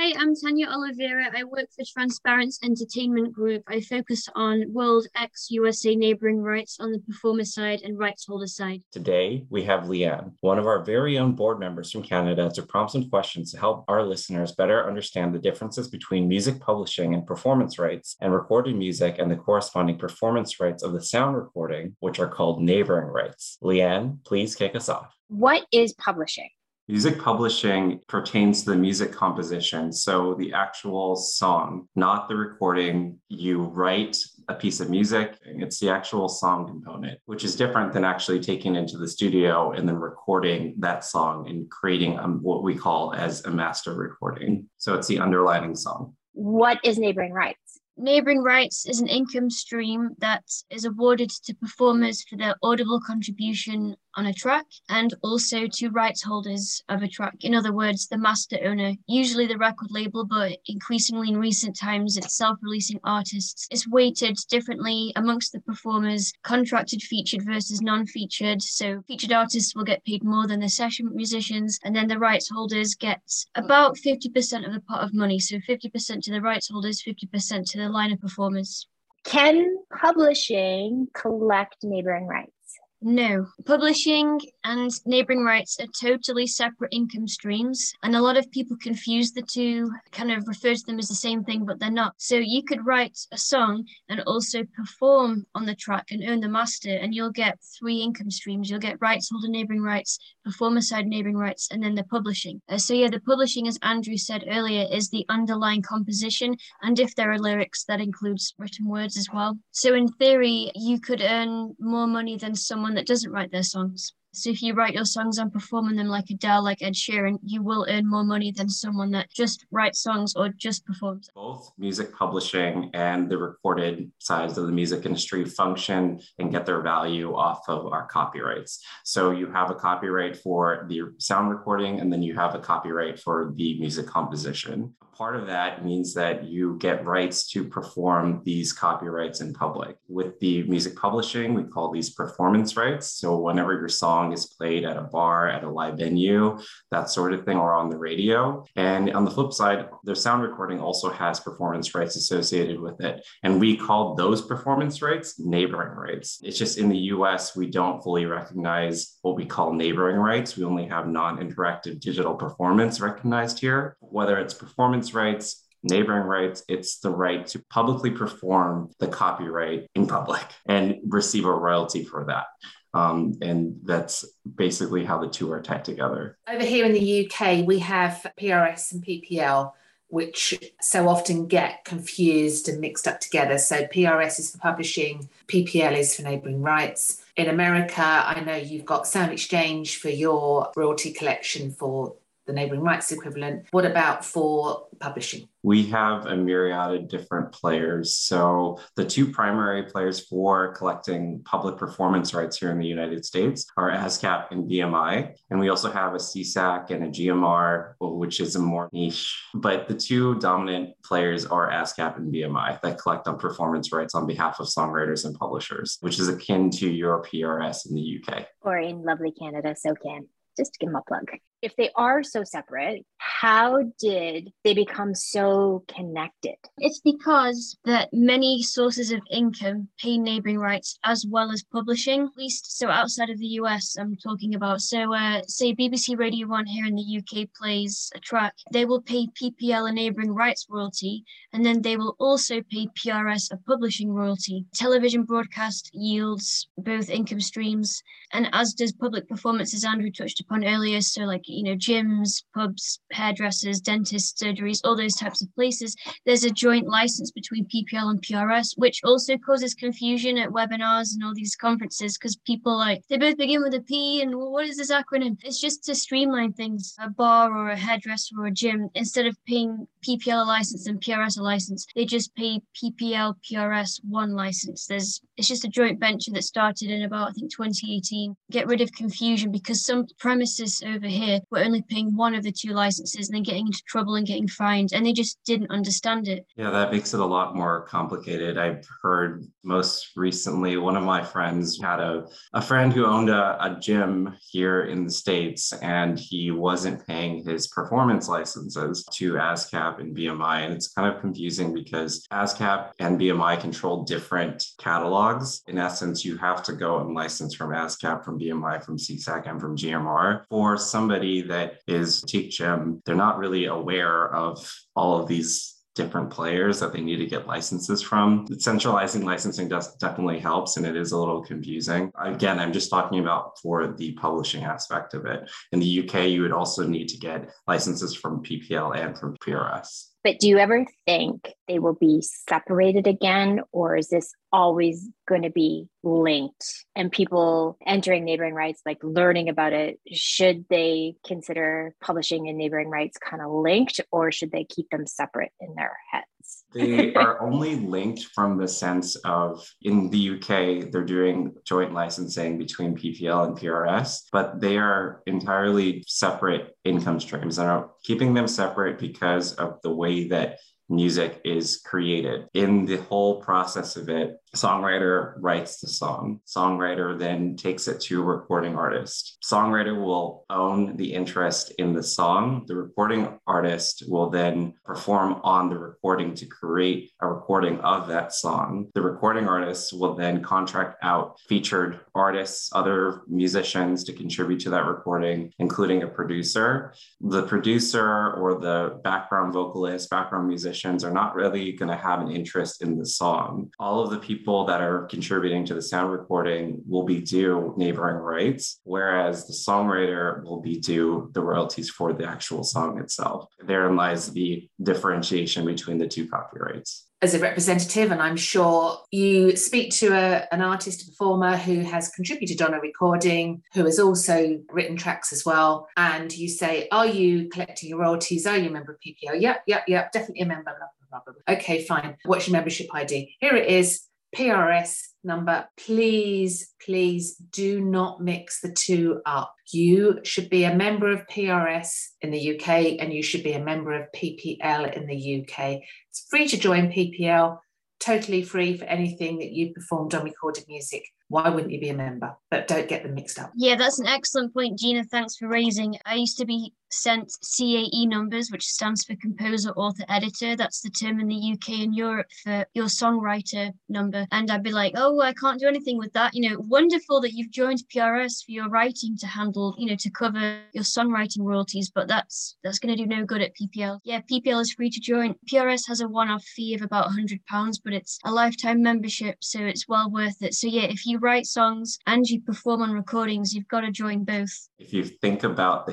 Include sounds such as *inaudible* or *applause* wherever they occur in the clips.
I'm Tanya Oliveira. I work for Transparence Entertainment Group. I focus on World X USA neighboring rights on the performer side and rights holder side. Today, we have Leanne, one of our very own board members from Canada, to prompt some questions to help our listeners better understand the differences between music publishing and performance rights and recorded music and the corresponding performance rights of the sound recording, which are called neighboring rights. Leanne, please kick us off. What is publishing? Music publishing pertains to the music composition. So the actual song, not the recording. You write a piece of music, it's the actual song component, which is different than actually taking into the studio and then recording that song and creating um, what we call as a master recording. So it's the underlining song. What is neighboring rights? Neighbouring rights is an income stream that is awarded to performers for their audible contribution on a track and also to rights holders of a track. In other words, the master owner, usually the record label, but increasingly in recent times, it's self releasing artists. It's weighted differently amongst the performers, contracted featured versus non featured. So featured artists will get paid more than the session musicians, and then the rights holders get about 50% of the pot of money. So 50% to the rights holders, 50% to the line of performers. Can publishing collect neighboring rights? No, publishing and neighboring rights are totally separate income streams, and a lot of people confuse the two, kind of refer to them as the same thing, but they're not. So you could write a song and also perform on the track and earn the master, and you'll get three income streams. You'll get rights holder neighboring rights, performer side neighboring rights, and then the publishing. Uh, so yeah, the publishing, as Andrew said earlier, is the underlying composition, and if there are lyrics, that includes written words as well. So in theory, you could earn more money than someone someone that doesn't write their songs. So if you write your songs and perform them like Adele, like Ed Sheeran, you will earn more money than someone that just writes songs or just performs. Both music publishing and the recorded sides of the music industry function and get their value off of our copyrights. So you have a copyright for the sound recording, and then you have a copyright for the music composition part of that means that you get rights to perform these copyrights in public. With the music publishing, we call these performance rights. So whenever your song is played at a bar, at a live venue, that sort of thing, or on the radio. And on the flip side, their sound recording also has performance rights associated with it. And we call those performance rights neighboring rights. It's just in the US, we don't fully recognize what we call neighboring rights. We only have non interactive digital performance recognized here, whether it's performance rights, neighboring rights, it's the right to publicly perform the copyright in public and receive a royalty for that. Um, and that's basically how the two are tied together. Over here in the UK, we have PRS and PPL, which so often get confused and mixed up together. So PRS is for publishing, PPL is for neighbouring rights. In America, I know you've got SoundExchange for your royalty collection for the neighbouring rights equivalent. What about for publishing? We have a myriad of different players. So, the two primary players for collecting public performance rights here in the United States are ASCAP and BMI. And we also have a SESAC and a GMR, which is a more niche. But the two dominant players are ASCAP and BMI that collect on performance rights on behalf of songwriters and publishers, which is akin to your PRS in the UK. Or in lovely Canada, SOCAN just to give them a plug. If they are so separate, how did they become so connected? It's because that many sources of income pay neighboring rights as well as publishing, at least so outside of the US I'm talking about. So uh, say BBC Radio 1 here in the UK plays a track, they will pay PPL a neighboring rights royalty, and then they will also pay PRS a publishing royalty. Television broadcast yields both income streams, and as does public performances Andrew touched upon earlier, so like you know, gyms, pubs, hairdressers, dentists, surgeries, all those types of places, there's a joint license between PPL and PRS, which also causes confusion at webinars and all these conferences because people like they both begin with a P and well, what is this acronym? It's just to streamline things. A bar or a hairdresser or a gym, instead of paying PPL a license and PRS a license, they just pay PPL PRS one license. There's it's just a joint venture that started in about I think 2018. Get rid of confusion because some premises over here were only paying one of the two licenses and then getting into trouble and getting fined, and they just didn't understand it. Yeah, that makes it a lot more complicated. I've heard most recently one of my friends had a, a friend who owned a, a gym here in the States, and he wasn't paying his performance licenses to ASCAP and BMI. And it's kind of confusing because ASCAP and BMI control different catalogs. In essence, you have to go and license from ASCAP, from BMI, from SESAC, and from GMR. For somebody that is Teak Gym, they're not really aware of all of these different players that they need to get licenses from. Centralizing licensing does definitely helps and it is a little confusing. Again, I'm just talking about for the publishing aspect of it. In the UK, you would also need to get licenses from PPL and from PRS. But do you ever think they will be separated again, or is this always going to be linked? And people entering neighboring rights, like learning about it, should they consider publishing and neighboring rights kind of linked, or should they keep them separate in their heads? *laughs* they are only linked from the sense of in the UK, they're doing joint licensing between PPL and PRS, but they are entirely separate income streams and are keeping them separate because of the way that music is created. In the whole process of it, songwriter writes the song. Songwriter then takes it to a recording artist. Songwriter will own the interest in the song. The recording artist will then perform on the recording to create a recording of that song. The recording artist will then contract out featured artists, other musicians to contribute to that recording, including a producer. The producer or the background vocalist, background musicians are not really going to have an interest in the song. All of the people people that are contributing to the sound recording will be due neighboring rights, whereas the songwriter will be due the royalties for the actual song itself. Therein lies the differentiation between the two copyrights as a representative, and I'm sure you speak to a, an artist, a performer who has contributed on a recording, who has also written tracks as well, and you say, Are you collecting your royalties? Are you a member of PPL? Yep, yep, yep, definitely a member. Blah, blah, blah, okay, fine. What's your membership ID? Here it is. PRS number, please, please do not mix the two up. You should be a member of PRS in the UK and you should be a member of PPL in the UK. It's free to join PPL, totally free for anything that you performed on recorded music why wouldn't you be a member? But don't get them mixed up. Yeah, that's an excellent point, Gina. Thanks for raising. I used to be sent CAE numbers, which stands for composer, author, editor. That's the term in the UK and Europe for your songwriter number. And I'd be like, oh, I can't do anything with that. You know, wonderful that you've joined PRS for your writing to handle, you know, to cover your songwriting royalties, but that's that's going to do no good at PPL. Yeah, PPL is free to join. PRS has a one-off fee of about £100, but it's a lifetime membership, so it's well worth it. So yeah, if you write songs and you perform on recordings, you've got to join both. If you think about the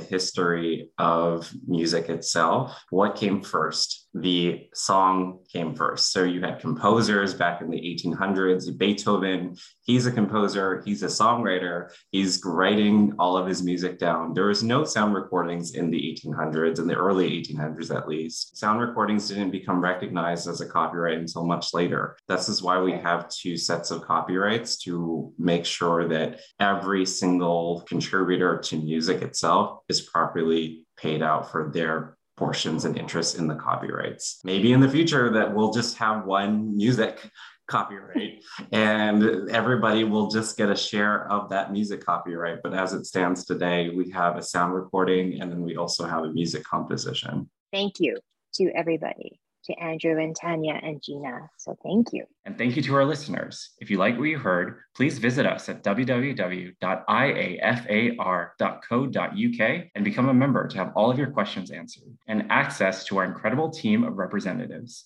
of music itself, what came first? the song came first. So you had composers back in the 1800s, Beethoven, he's a composer, he's a songwriter, he's writing all of his music down. There was no sound recordings in the 1800s, in the early 1800s at least. Sound recordings didn't become recognized as a copyright until much later. This is why we have two sets of copyrights to make sure that every single contributor to music itself is properly paid out for their portions and interests in the copyrights. Maybe in the future that we'll just have one music *laughs* copyright and everybody will just get a share of that music copyright. But as it stands today, we have a sound recording and then we also have a music composition. Thank you to everybody to Andrew and Tanya and Gina. So thank you. And thank you to our listeners. If you like what you heard, please visit us at www.iafar.co.uk and become a member to have all of your questions answered and access to our incredible team of representatives.